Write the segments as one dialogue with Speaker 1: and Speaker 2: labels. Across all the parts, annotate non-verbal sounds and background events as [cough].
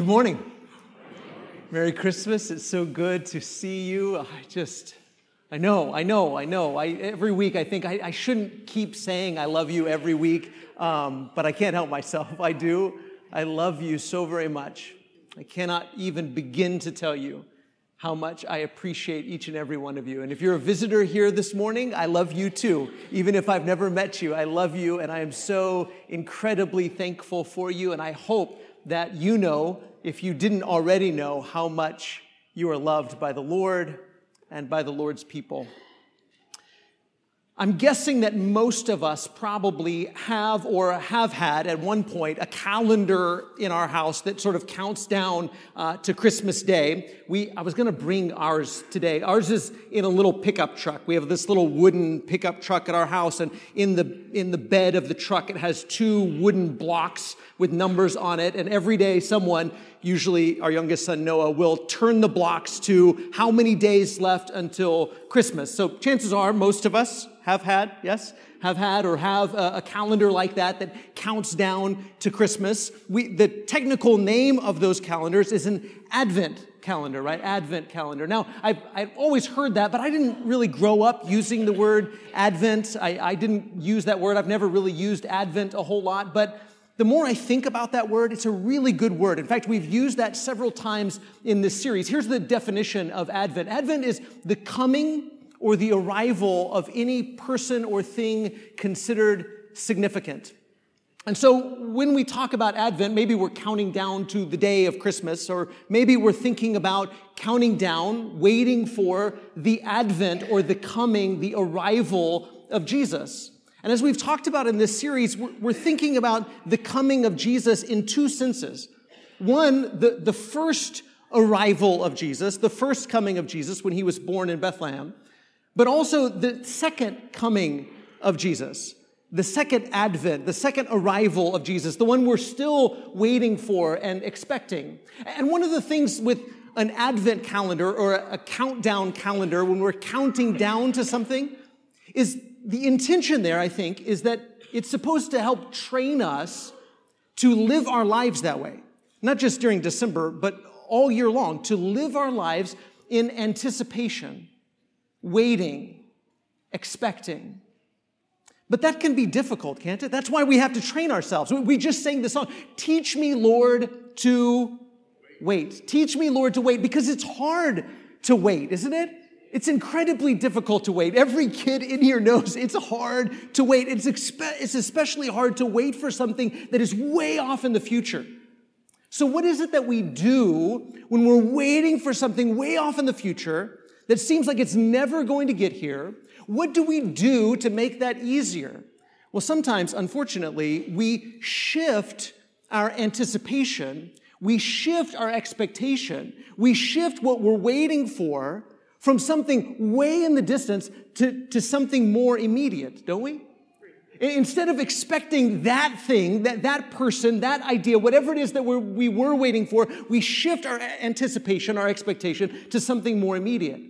Speaker 1: Good morning. Merry Christmas. It's so good to see you. I just, I know, I know, I know. I, every week I think I, I shouldn't keep saying I love you every week, um, but I can't help myself. [laughs] I do. I love you so very much. I cannot even begin to tell you how much I appreciate each and every one of you. And if you're a visitor here this morning, I love you too. Even if I've never met you, I love you, and I am so incredibly thankful for you. And I hope that you know if you didn't already know how much you are loved by the Lord and by the Lord's people. I'm guessing that most of us probably have or have had at one point a calendar in our house that sort of counts down uh, to Christmas Day. We, I was going to bring ours today. Ours is in a little pickup truck. We have this little wooden pickup truck at our house, and in the in the bed of the truck, it has two wooden blocks with numbers on it. And every day, someone, usually our youngest son Noah, will turn the blocks to how many days left until Christmas. So chances are, most of us have had, yes, have had or have a, a, calendar like that that counts down to Christmas. We, the technical name of those calendars is an Advent calendar, right? Advent calendar. Now, I've, I've always heard that, but I didn't really grow up using the word Advent. I, I didn't use that word. I've never really used Advent a whole lot, but the more I think about that word, it's a really good word. In fact, we've used that several times in this series. Here's the definition of Advent Advent is the coming or the arrival of any person or thing considered significant. And so when we talk about Advent, maybe we're counting down to the day of Christmas, or maybe we're thinking about counting down, waiting for the Advent or the coming, the arrival of Jesus. And as we've talked about in this series, we're, thinking about the coming of Jesus in two senses. One, the, the first arrival of Jesus, the first coming of Jesus when he was born in Bethlehem but also the second coming of Jesus, the second advent, the second arrival of Jesus, the one we're still waiting for and expecting. And one of the things with an advent calendar or a countdown calendar, when we're counting down to something, is the intention there, I think, is that it's supposed to help train us to live our lives that way. Not just during December, but all year long, to live our lives in anticipation waiting, expecting. But that can be difficult, can't it? That's why we have to train ourselves. We just sang the song, Teach me, Lord, to wait. Teach me, Lord, to wait, because it's hard to wait, isn't it? It's incredibly difficult to wait. Every kid in here knows it's hard to wait. It's, expe- it's especially hard to wait for something that is way off in the future. So, what is it that we do when we're waiting for something way off in the future that seems like it's never going to get here, what do we do to make that easier? Well, sometimes, unfortunately, we shift our anticipation, we shift our expectation, we shift what we're waiting for from something way in the distance to, to something more immediate, don't we? Instead of expecting that thing, that, that person, that idea, whatever it is that we're, we were waiting for, we shift our anticipation, our expectation to something more immediate.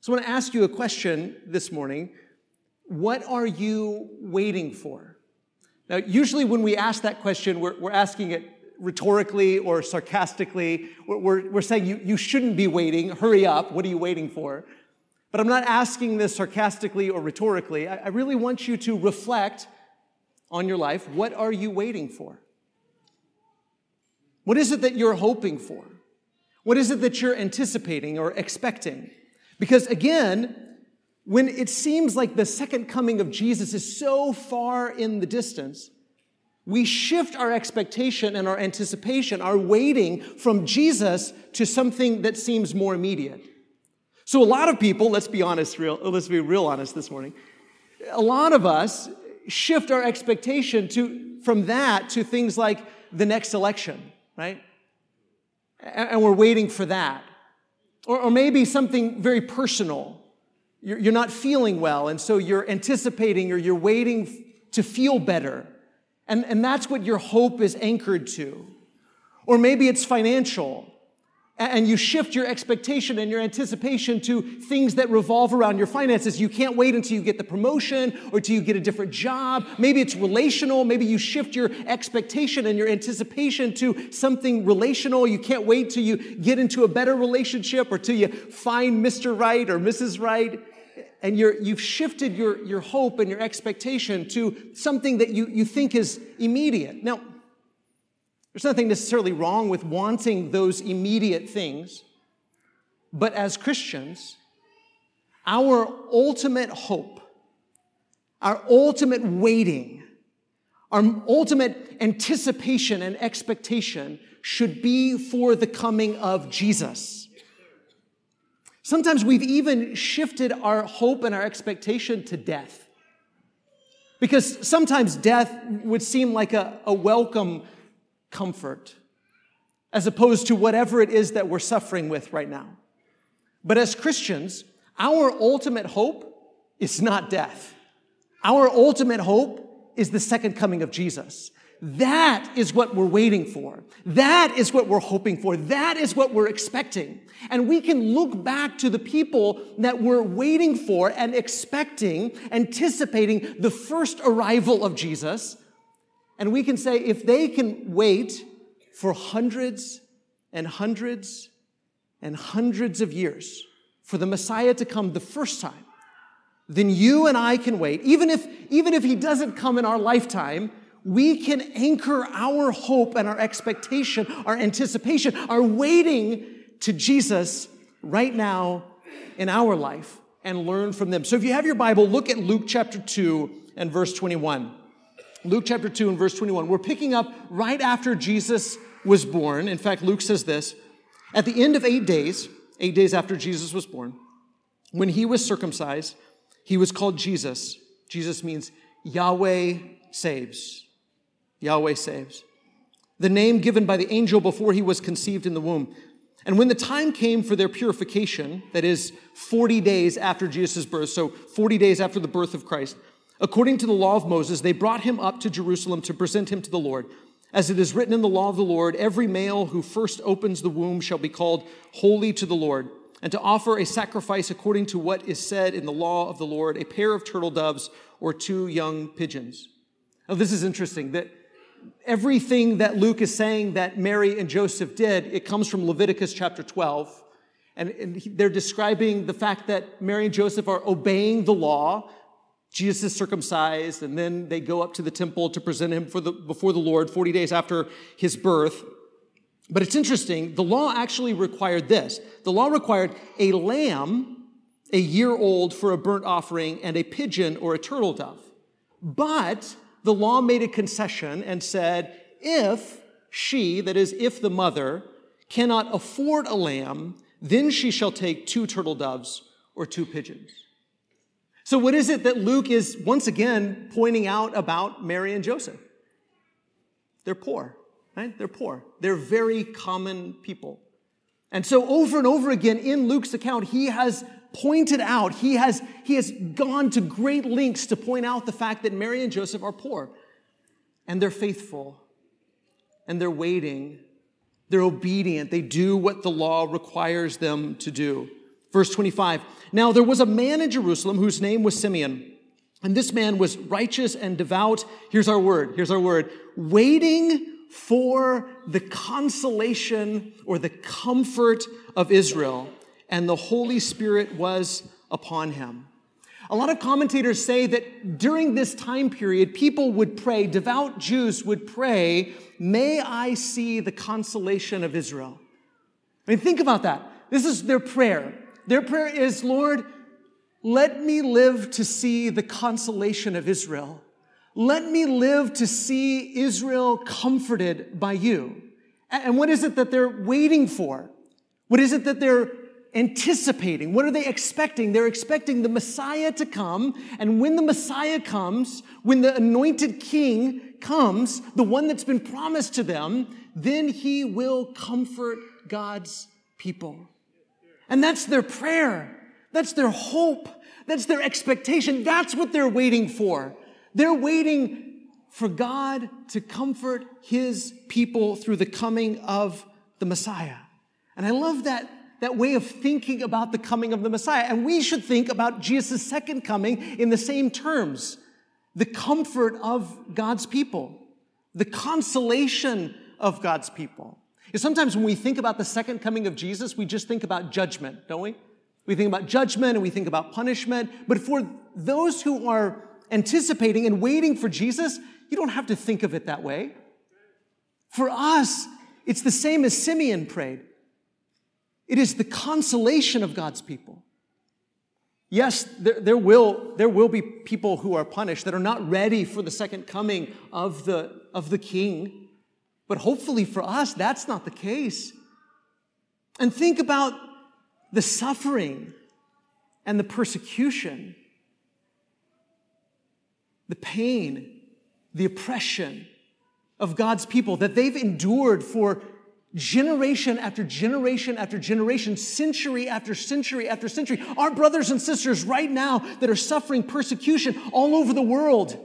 Speaker 1: So I want to ask you a question this morning. What are you waiting for? Now, usually when we ask that question, we're, we're asking it rhetorically or sarcastically. We're, we're saying you, you shouldn't be waiting. Hurry up. What are you waiting for? But I'm not asking this sarcastically or rhetorically. I, I really want you to reflect on your life. What are you waiting for? What is it that you're hoping for? What is it that you're anticipating or expecting? Because again, when it seems like the second coming of Jesus is so far in the distance, we shift our expectation and our anticipation, our waiting from Jesus to something that seems more immediate. So a lot of people, let's be honest, real, let's be real honest this morning. A lot of us shift our expectation to from that to things like the next election, right? And we're waiting for that. Or, or maybe something very personal. You're, you're not feeling well, and so you're anticipating or you're waiting to feel better. And, and that's what your hope is anchored to. Or maybe it's financial. and you shift your expectation and your anticipation to things that revolve around your finances. You can't wait until you get the promotion or until you get a different job. Maybe it's relational. Maybe you shift your expectation and your anticipation to something relational. You can't wait till you get into a better relationship or till you find Mr. Right or Mrs. Right. And you're, you've shifted your, your hope and your expectation to something that you, you think is immediate. Now, there's nothing necessarily wrong with wanting those immediate things, but as Christians, our ultimate hope, our ultimate waiting, our ultimate anticipation and expectation should be for the coming of Jesus. Sometimes we've even shifted our hope and our expectation to death. Because sometimes death would seem like a, a welcome comfort as opposed to whatever it is that we're suffering with right now. But as Christians, our ultimate hope is not death. Our ultimate hope is the second coming of Jesus. That is what we're waiting for. That is what we're hoping for. That is what we're expecting. And we can look back to the people that we're waiting for and expecting, anticipating the first arrival of Jesus and we can say if they can wait for hundreds and hundreds and hundreds of years for the Messiah to come the first time, then you and I can wait. Even if, even if he doesn't come in our lifetime, we can anchor our hope and our expectation, our anticipation, our waiting to Jesus right now in our life and learn from them. So if you have your Bible, look at Luke chapter 2 and verse 21. Luke chapter 2 and verse 21. We're picking up right after Jesus was born. In fact, Luke says this At the end of eight days, eight days after Jesus was born, when he was circumcised, he was called Jesus. Jesus means Yahweh saves. Yahweh saves. The name given by the angel before he was conceived in the womb. And when the time came for their purification, that is 40 days after Jesus' birth, so 40 days after the birth of Christ, According to the law of Moses, they brought him up to Jerusalem to present him to the Lord. As it is written in the law of the Lord, every male who first opens the womb shall be called holy to the Lord, and to offer a sacrifice according to what is said in the law of the Lord, a pair of turtle doves or two young pigeons. Now, this is interesting that everything that Luke is saying that Mary and Joseph did, it comes from Leviticus chapter 12. And, they're describing the fact that Mary and Joseph are obeying the law, Jesus is circumcised, and then they go up to the temple to present him the, before the Lord 40 days after his birth. But it's interesting, the law actually required this. The law required a lamb, a year old for a burnt offering, and a pigeon or a turtle dove. But the law made a concession and said, if she, that is, if the mother, cannot afford a lamb, then she shall take two turtle doves or two pigeons. So, what is it that Luke is once again pointing out about Mary and Joseph? They're poor, right? They're poor. They're very common people. And so, over and over again in Luke's account, he has pointed out, he has, he has gone to great lengths to point out the fact that Mary and Joseph are poor. And they're faithful. And they're waiting. They're obedient. They do what the law requires them to do. Verse 25 Now there was a man in Jerusalem whose name was Simeon. And this man was righteous and devout. Here's our word. Here's our word. Waiting for the consolation or the comfort of Israel. And the Holy Spirit was upon him. A lot of commentators say that during this time period, people would pray, devout Jews would pray, May I see the consolation of Israel. I mean, think about that. This is their prayer. Their prayer is, Lord, let me live to see the consolation of Israel. Let me live to see Israel comforted by you. And what is it that they're waiting for? What is it that they're anticipating? What are they expecting? They're expecting the Messiah to come. And when the Messiah comes, when the anointed king comes, the one that's been promised to them, then he will comfort God's people. And that's their prayer. That's their hope. That's their expectation. That's what they're waiting for. They're waiting for God to comfort his people through the coming of the Messiah. And I love that, that way of thinking about the coming of the Messiah. And we should think about Jesus' second coming in the same terms the comfort of God's people, the consolation of God's people. Sometimes when we think about the second coming of Jesus, we just think about judgment, don't we? We think about judgment and we think about punishment. But for those who are anticipating and waiting for Jesus, you don't have to think of it that way. For us, it's the same as Simeon prayed. It is the consolation of God's people. Yes, there, there, will, there will be people who are punished that are not ready for the second coming of the, of the king. But hopefully for us, that's not the case. And think about the suffering and the persecution, the pain, the oppression of God's people that they've endured for generation after generation after generation, century after century after century. Our brothers and sisters right now that are suffering persecution all over the world.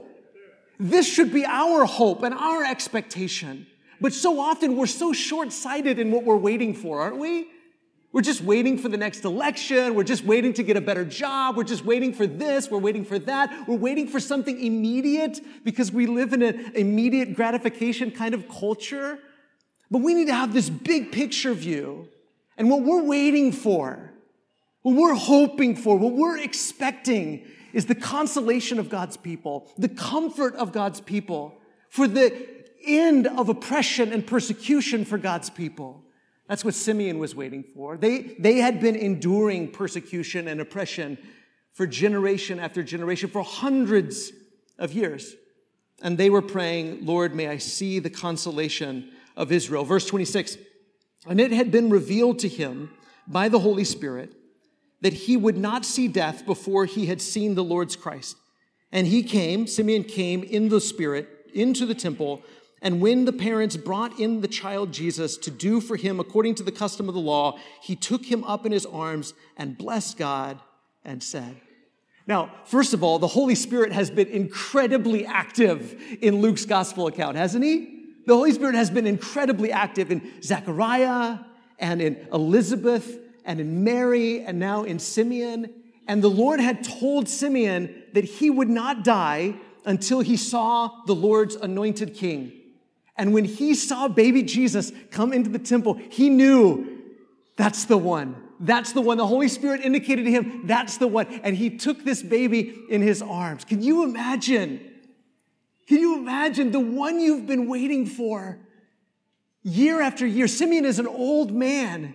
Speaker 1: This should be our hope and our expectation. But so often we're so short sighted in what we're waiting for, aren't we? We're just waiting for the next election. We're just waiting to get a better job. We're just waiting for this. We're waiting for that. We're waiting for something immediate because we live in an immediate gratification kind of culture. But we need to have this big picture view. And what we're waiting for, what we're hoping for, what we're expecting is the consolation of God's people, the comfort of God's people, for the end of oppression and persecution for God's people. That's what Simeon was waiting for. They, they had been enduring persecution and oppression for generation after generation, for hundreds of years. And they were praying, Lord, may I see the consolation of Israel. Verse 26 And it had been revealed to him by the Holy Spirit that he would not see death before he had seen the Lord's Christ. And he came, Simeon came in the Spirit into the temple and when the parents brought in the child Jesus to do for him according to the custom of the law, he took him up in his arms and blessed God and said, now, first of all, the Holy Spirit has been incredibly active in Luke's gospel account, hasn't he? The Holy Spirit has been incredibly active in Zechariah and in Elizabeth and in Mary and now in Simeon. And the Lord had told Simeon that he would not die until he saw the Lord's anointed king. And when he saw baby Jesus come into the temple, he knew that's the one. That's the one. The Holy Spirit indicated to him, that's the one. And he took this baby in his arms. Can you imagine? Can you imagine the one you've been waiting for year after year? Simeon is an old man.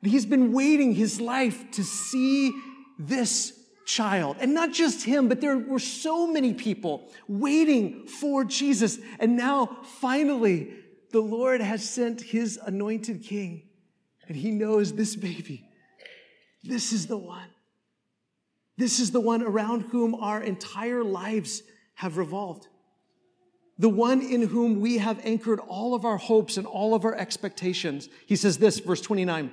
Speaker 1: And he's been waiting his life to see this child. And not just him, but there were so many people waiting for Jesus. And now, finally, the Lord has sent his anointed king. And he knows this baby. This is the one. This is the one around whom our entire lives have revolved. The one in whom we have anchored all of our hopes and all of our expectations. He says this, verse 29.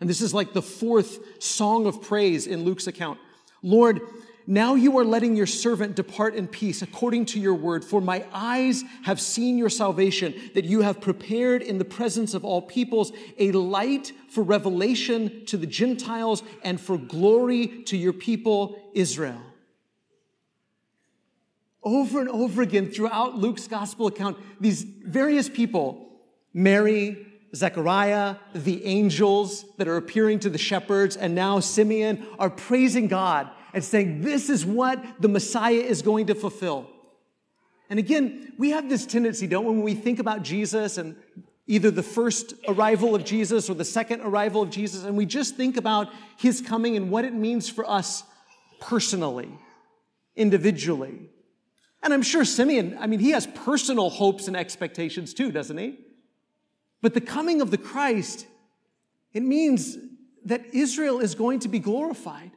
Speaker 1: And this is like the fourth song of praise in Luke's account. Lord, now you are letting your servant depart in peace according to your word, for my eyes have seen your salvation, that you have prepared in the presence of all peoples a light for revelation to the Gentiles and for glory to your people Israel. Over and over again throughout Luke's gospel account, these various people, Mary, Zechariah, the angels that are appearing to the shepherds, and now Simeon are praising God and saying, This is what the Messiah is going to fulfill. And again, we have this tendency, don't we, when we think about Jesus and either the first arrival of Jesus or the second arrival of Jesus, and we just think about his coming and what it means for us personally, individually. And I'm sure Simeon, I mean, he has personal hopes and expectations too, doesn't he? But the coming of the Christ, it means that Israel is going to be glorified.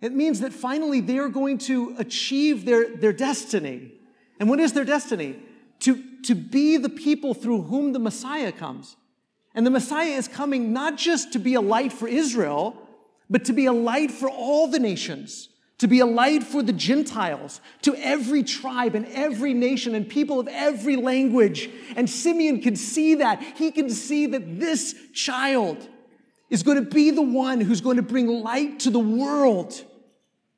Speaker 1: It means that finally they are going to achieve their, their destiny. And what is their destiny? To, to be the people through whom the Messiah comes. And the Messiah is coming not just to be a light for Israel, but to be a light for all the nations, to be a light for the Gentiles, to every tribe and every nation and people of every language. And Simeon can see that. He can see that this child is going to be the one who's going to bring light to the world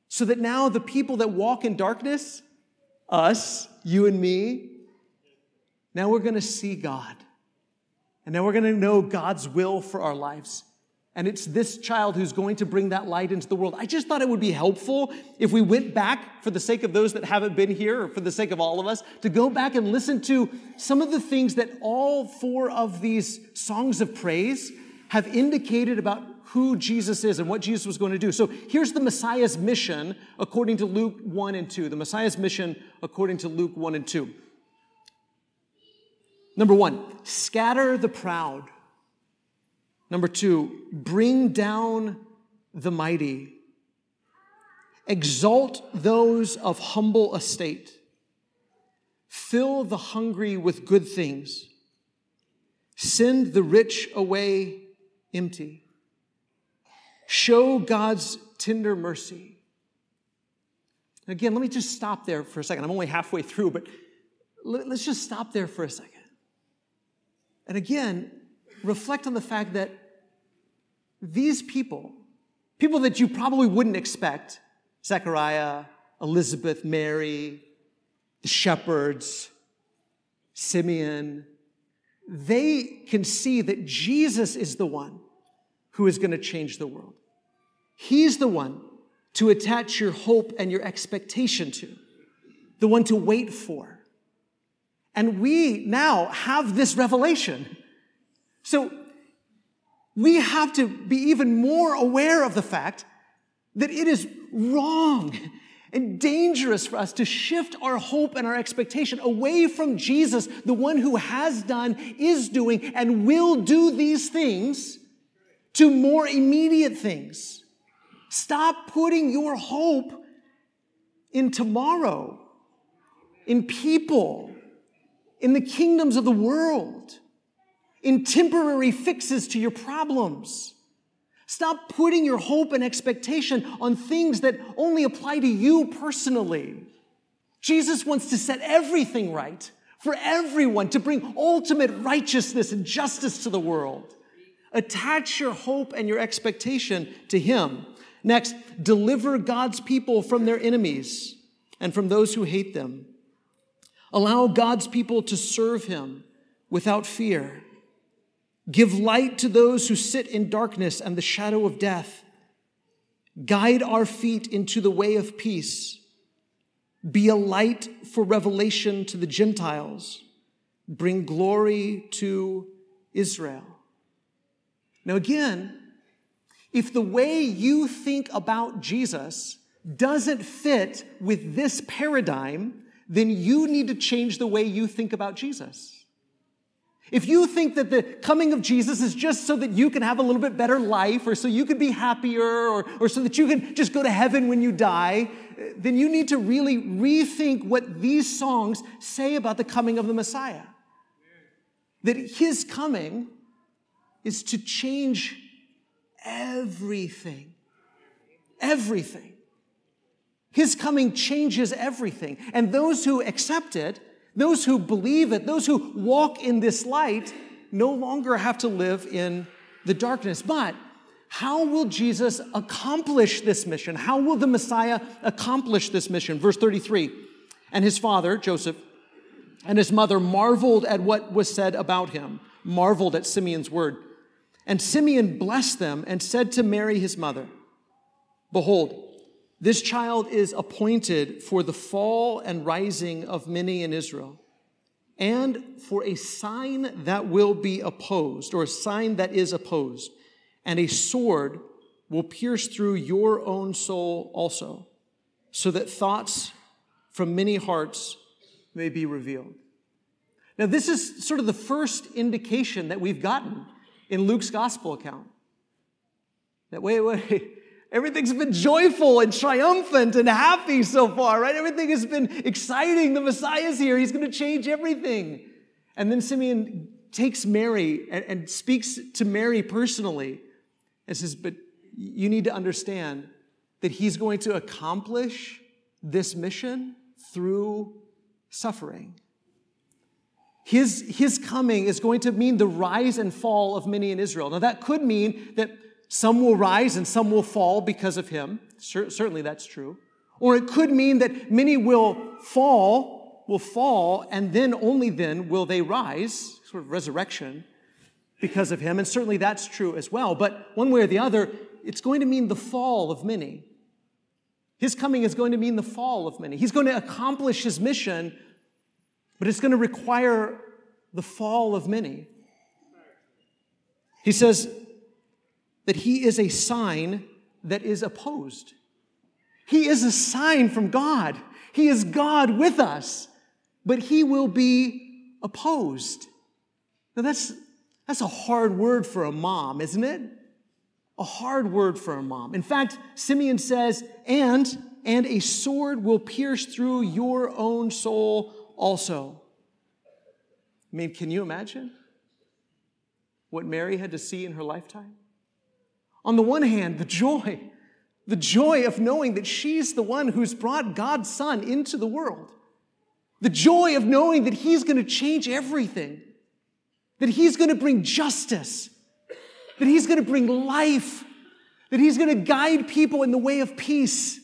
Speaker 1: so that now the people that walk in darkness, us, you and me, now we're going to see God. And now we're going to know God's will for our lives. And it's this child who's going to bring that light into the world. I just thought it would be helpful if we went back, for the sake of those that haven't been here, or for the sake of all of us, to go back and listen to some of the things that all four of these songs of praise have indicated about who Jesus is and what Jesus was going to do. So here's the Messiah's mission according to Luke 1 and 2. The Messiah's mission according to Luke 1 and 2. Number one, scatter the proud. Number two, bring down the mighty. Exalt those of humble estate. Fill the hungry with good things. Send the rich away empty. Show God's tender mercy. Again, let me just stop there for a second. I'm only halfway through, but let's just stop there for a second. And again, reflect on the fact that these people, people that you probably wouldn't expect, Zechariah, Elizabeth, Mary, the shepherds, Simeon, they can see that Jesus is the one who is going to change the world. He's the one to attach your hope and your expectation to, the one to wait for. And we now have this revelation. So we have to be even more aware of the fact that it is wrong and dangerous for us to shift our hope and our expectation away from Jesus, the one who has done, is doing, and will do these things, to more immediate things. Stop putting your hope in tomorrow, in people, in the kingdoms of the world, in temporary fixes to your problems. Stop putting your hope and expectation on things that only apply to you personally. Jesus wants to set everything right for everyone, to bring ultimate righteousness and justice to the world. Attach your hope and your expectation to Him. Next, deliver God's people from their enemies and from those who hate them. Allow God's people to serve him without fear. Give light to those who sit in darkness and the shadow of death. Guide our feet into the way of peace. Be a light for revelation to the Gentiles. Bring glory to Israel. Now, again, if the way you think about Jesus doesn't fit with this paradigm, then you need to change the way you think about Jesus. If you think that the coming of Jesus is just so that you can have a little bit better life or so you can be happier or, or so that you can just go to heaven when you die, then you need to really rethink what these songs say about the coming of the Messiah. That his coming is to change everything. Everything. His coming changes everything. And those who accept it, those who believe it, those who walk in this light, no longer have to live in the darkness. But how will Jesus accomplish this mission? How will the Messiah accomplish this mission? Verse 33 And his father, Joseph, and his mother marveled at what was said about him, marveled at Simeon's word. And Simeon blessed them and said to Mary, his mother, Behold, this child is appointed for the fall and rising of many in Israel, and for a sign that will be opposed, or a sign that is opposed, and a sword will pierce through your own soul also, so that thoughts from many hearts may be revealed. Now, this is sort of the first indication that we've gotten in Luke's gospel account. That, wait, wait, Everything's been joyful and triumphant and happy so far, right? Everything has been exciting. The Messiah's here. He's going to change everything. And then Simeon takes Mary and, and speaks to Mary personally and says, But you need to understand that he's going to accomplish this mission through suffering. His, his coming is going to mean the rise and fall of many in Israel. Now, that could mean that some will rise and some will fall because of him. Certainly, that's true. Or it could mean that many will fall, will fall, and then only then will they rise, sort of resurrection, because of him. And certainly that's true as well. But one way or the other, it's going to mean the fall of many. His coming is going to mean the fall of many. He's going to accomplish his mission, but it's going to require the fall of many. He says that he is a sign that is opposed. He is a sign from God. He is God with us, but he will be opposed. Now that's, that's a hard word for a mom, isn't it? a hard word for a mom. In fact, Simeon says, and, and a sword will pierce through your own soul also. I mean, can you imagine what Mary had to see in her lifetime? On the one hand, the joy, the joy of knowing that she's the one who's brought God's Son into the world. The joy of knowing that He's going to change everything, that He's going to bring justice, that He's going to bring life, that He's going to guide people in the way of peace,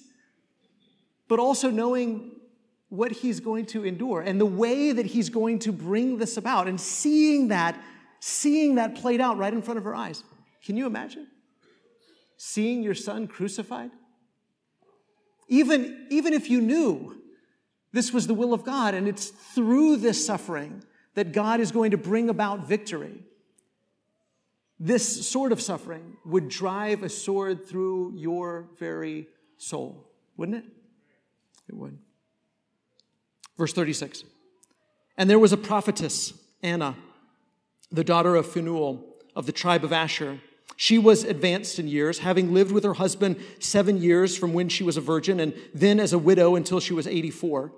Speaker 1: but also knowing what He's going to endure and the way that He's going to bring this about and seeing that, seeing that played out right in front of her eyes. Can you imagine? Seeing your son crucified? Even, even if you knew this was the will of God and it's through this suffering that God is going to bring about victory. This sort of suffering would drive a sword through your very soul, wouldn't it? It would. Verse 36 And there was a prophetess, Anna, the daughter of Phanuel of the tribe of Asher. She was advanced in years, having lived with her husband seven years from when she was a virgin, and then as a widow until she was 84.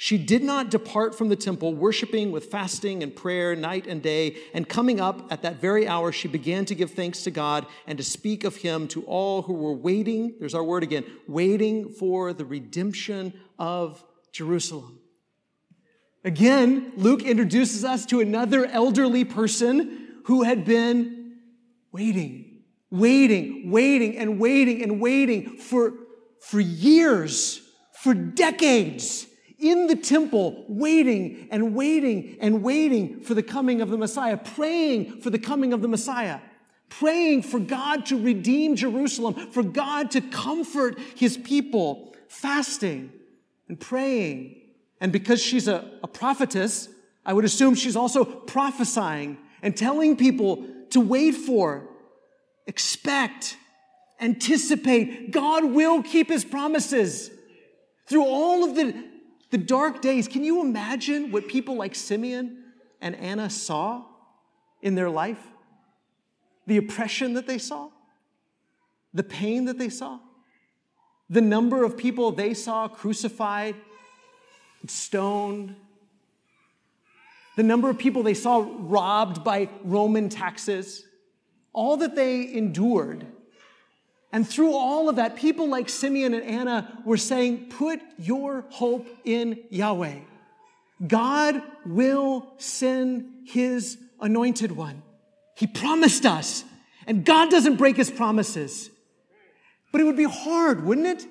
Speaker 1: She did not depart from the temple, worshiping with fasting and prayer night and day. And coming up at that very hour, she began to give thanks to God and to speak of him to all who were waiting. There's our word again waiting for the redemption of Jerusalem. Again, Luke introduces us to another elderly person who had been waiting, waiting, waiting, and waiting and waiting for, for years, for decades in the temple, waiting and waiting and waiting for the coming of the Messiah, praying for the coming of the Messiah, praying for God to redeem Jerusalem, for God to comfort his people, fasting and praying. And because she's a, a prophetess, I would assume she's also prophesying and telling people to wait for, expect, anticipate. God will keep his promises. Through all of the the dark days, can you imagine what people like Simeon and Anna saw in their life? The oppression that they saw, the pain that they saw, the number of people they saw crucified, stoned, the number of people they saw robbed by Roman taxes, all that they endured and through all of that, people like Simeon and Anna were saying, Put your hope in Yahweh. God will send his anointed one. He promised us, and God doesn't break his promises. But it would be hard, wouldn't it?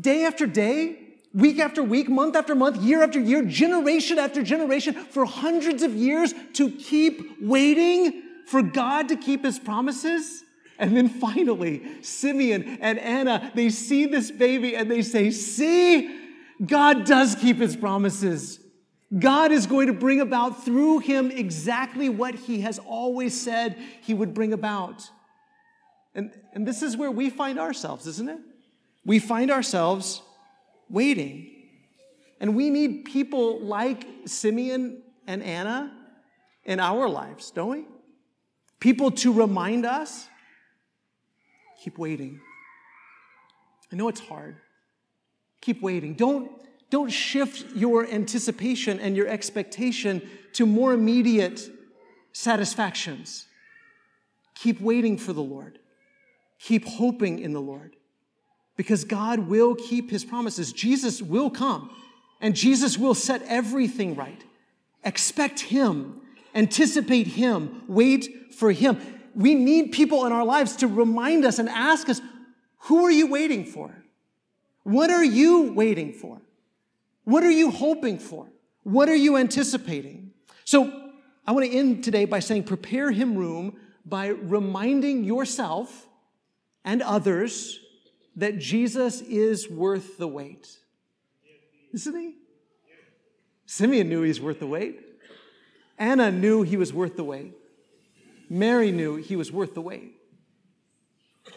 Speaker 1: Day after day, week after week, month after month, year after year, generation after generation, for hundreds of years to keep waiting for God to keep his promises. And then finally, Simeon and Anna, they see this baby and they say, See, God does keep his promises. God is going to bring about through him exactly what he has always said he would bring about. And, and this is where we find ourselves, isn't it? We find ourselves waiting. And we need people like Simeon and Anna in our lives, don't we? People to remind us Keep waiting. I know it's hard. Keep waiting. Don't, don't shift your anticipation and your expectation to more immediate satisfactions. Keep waiting for the Lord. Keep hoping in the Lord. Because God will keep his promises. Jesus will come and Jesus will set everything right. Expect him, anticipate him, wait for him. We need people in our lives to remind us and ask us, who are you waiting for? What are you waiting for? What are you hoping for? What are you anticipating? So I want to end today by saying prepare him room by reminding yourself and others that Jesus is worth the wait. Isn't he? Simeon knew he's worth the wait. Anna knew he was worth the wait. Mary knew he was worth the wait.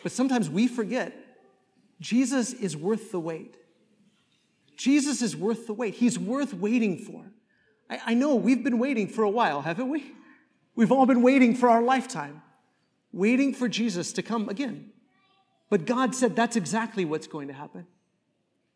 Speaker 1: But sometimes we forget Jesus is worth the wait. Jesus is worth the wait. He's worth waiting for. I, I know we've been waiting for a while, haven't we? We've all been waiting for our lifetime, waiting for Jesus to come again. But God said that's exactly what's going to happen.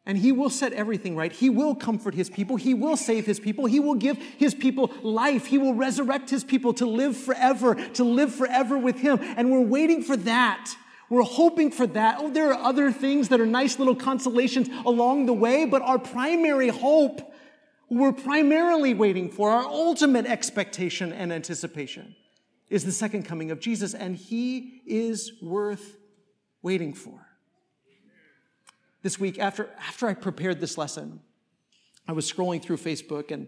Speaker 1: And he will set everything right. He will comfort his people. He will save his people. He will give his people life. He will resurrect his people to live forever, to live forever with him. And we're waiting for that. We're hoping for that. Oh, there are other things that are nice little consolations along the way, but our primary hope, we're primarily waiting for, our ultimate expectation and anticipation is the second coming of Jesus, and he is worth waiting for. This week, after, after I prepared this lesson, I was scrolling through Facebook and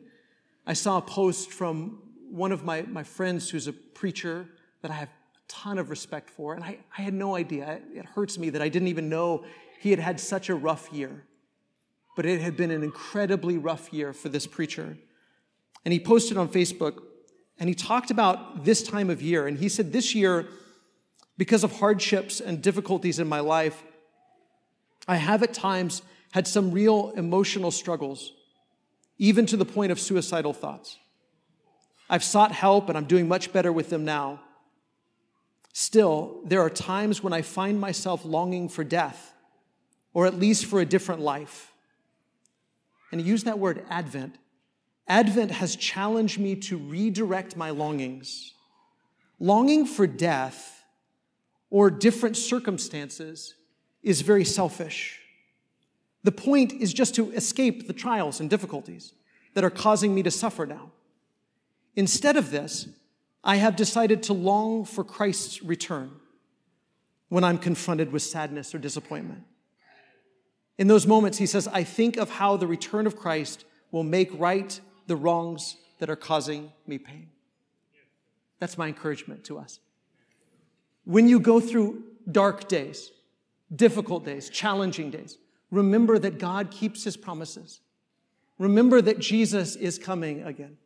Speaker 1: I saw a post from one of my, my friends who's a preacher that I have a ton of respect for. And I, I had no idea. It hurts me that I didn't even know he had had such a rough year. But it had been an incredibly rough year for this preacher. And he posted on Facebook and he talked about this time of year. And he said, This year, because of hardships and difficulties in my life, I have at times had some real emotional struggles, even to the point of suicidal thoughts. I've sought help and I'm doing much better with them now. Still, there are times when I find myself longing for death, or at least for a different life. And he used that word, Advent. Advent has challenged me to redirect my longings. Longing for death or different circumstances is very selfish. The point is just to escape the trials and difficulties that are causing me to suffer now. Instead of this, I have decided to long for Christ's return when I'm confronted with sadness or disappointment. In those moments, he says, I think of how the return of Christ will make right the wrongs that are causing me pain. That's my encouragement to us. When you go through dark days, difficult days, challenging days, remember that God keeps his promises. Remember that Jesus is coming again.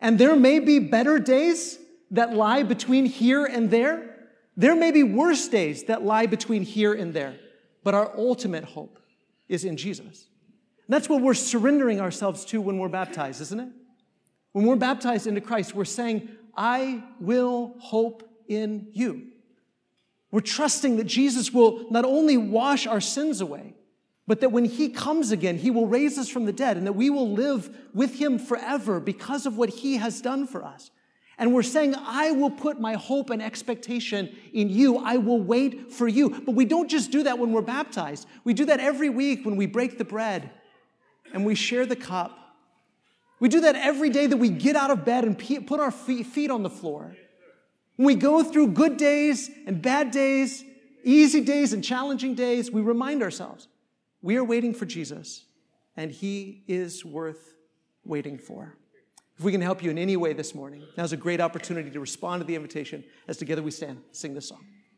Speaker 1: And there may be better days that lie between here and there. There may be worse days that lie between here and there. But our ultimate hope is in Jesus. That's what we're surrendering ourselves to when we're baptized, isn't it? When we're baptized into Christ, we're saying, I will hope in you. We're trusting that Jesus will not only wash our sins away, but that when he comes again, he will raise us from the dead and that we will live with him forever because of what he has done for us. And we're saying, I will put my hope and expectation in you. I will wait for you. But we don't just do that when we're baptized. We do that every week when we break the bread and we share the cup. We do that every day that we get out of bed and put our feet on the floor. When we go through good days and bad days, easy days and challenging days, we remind ourselves we are waiting for Jesus, and he is worth waiting for. If we can help you in any way this morning, now's a great opportunity to respond to the invitation as together we stand, sing this song.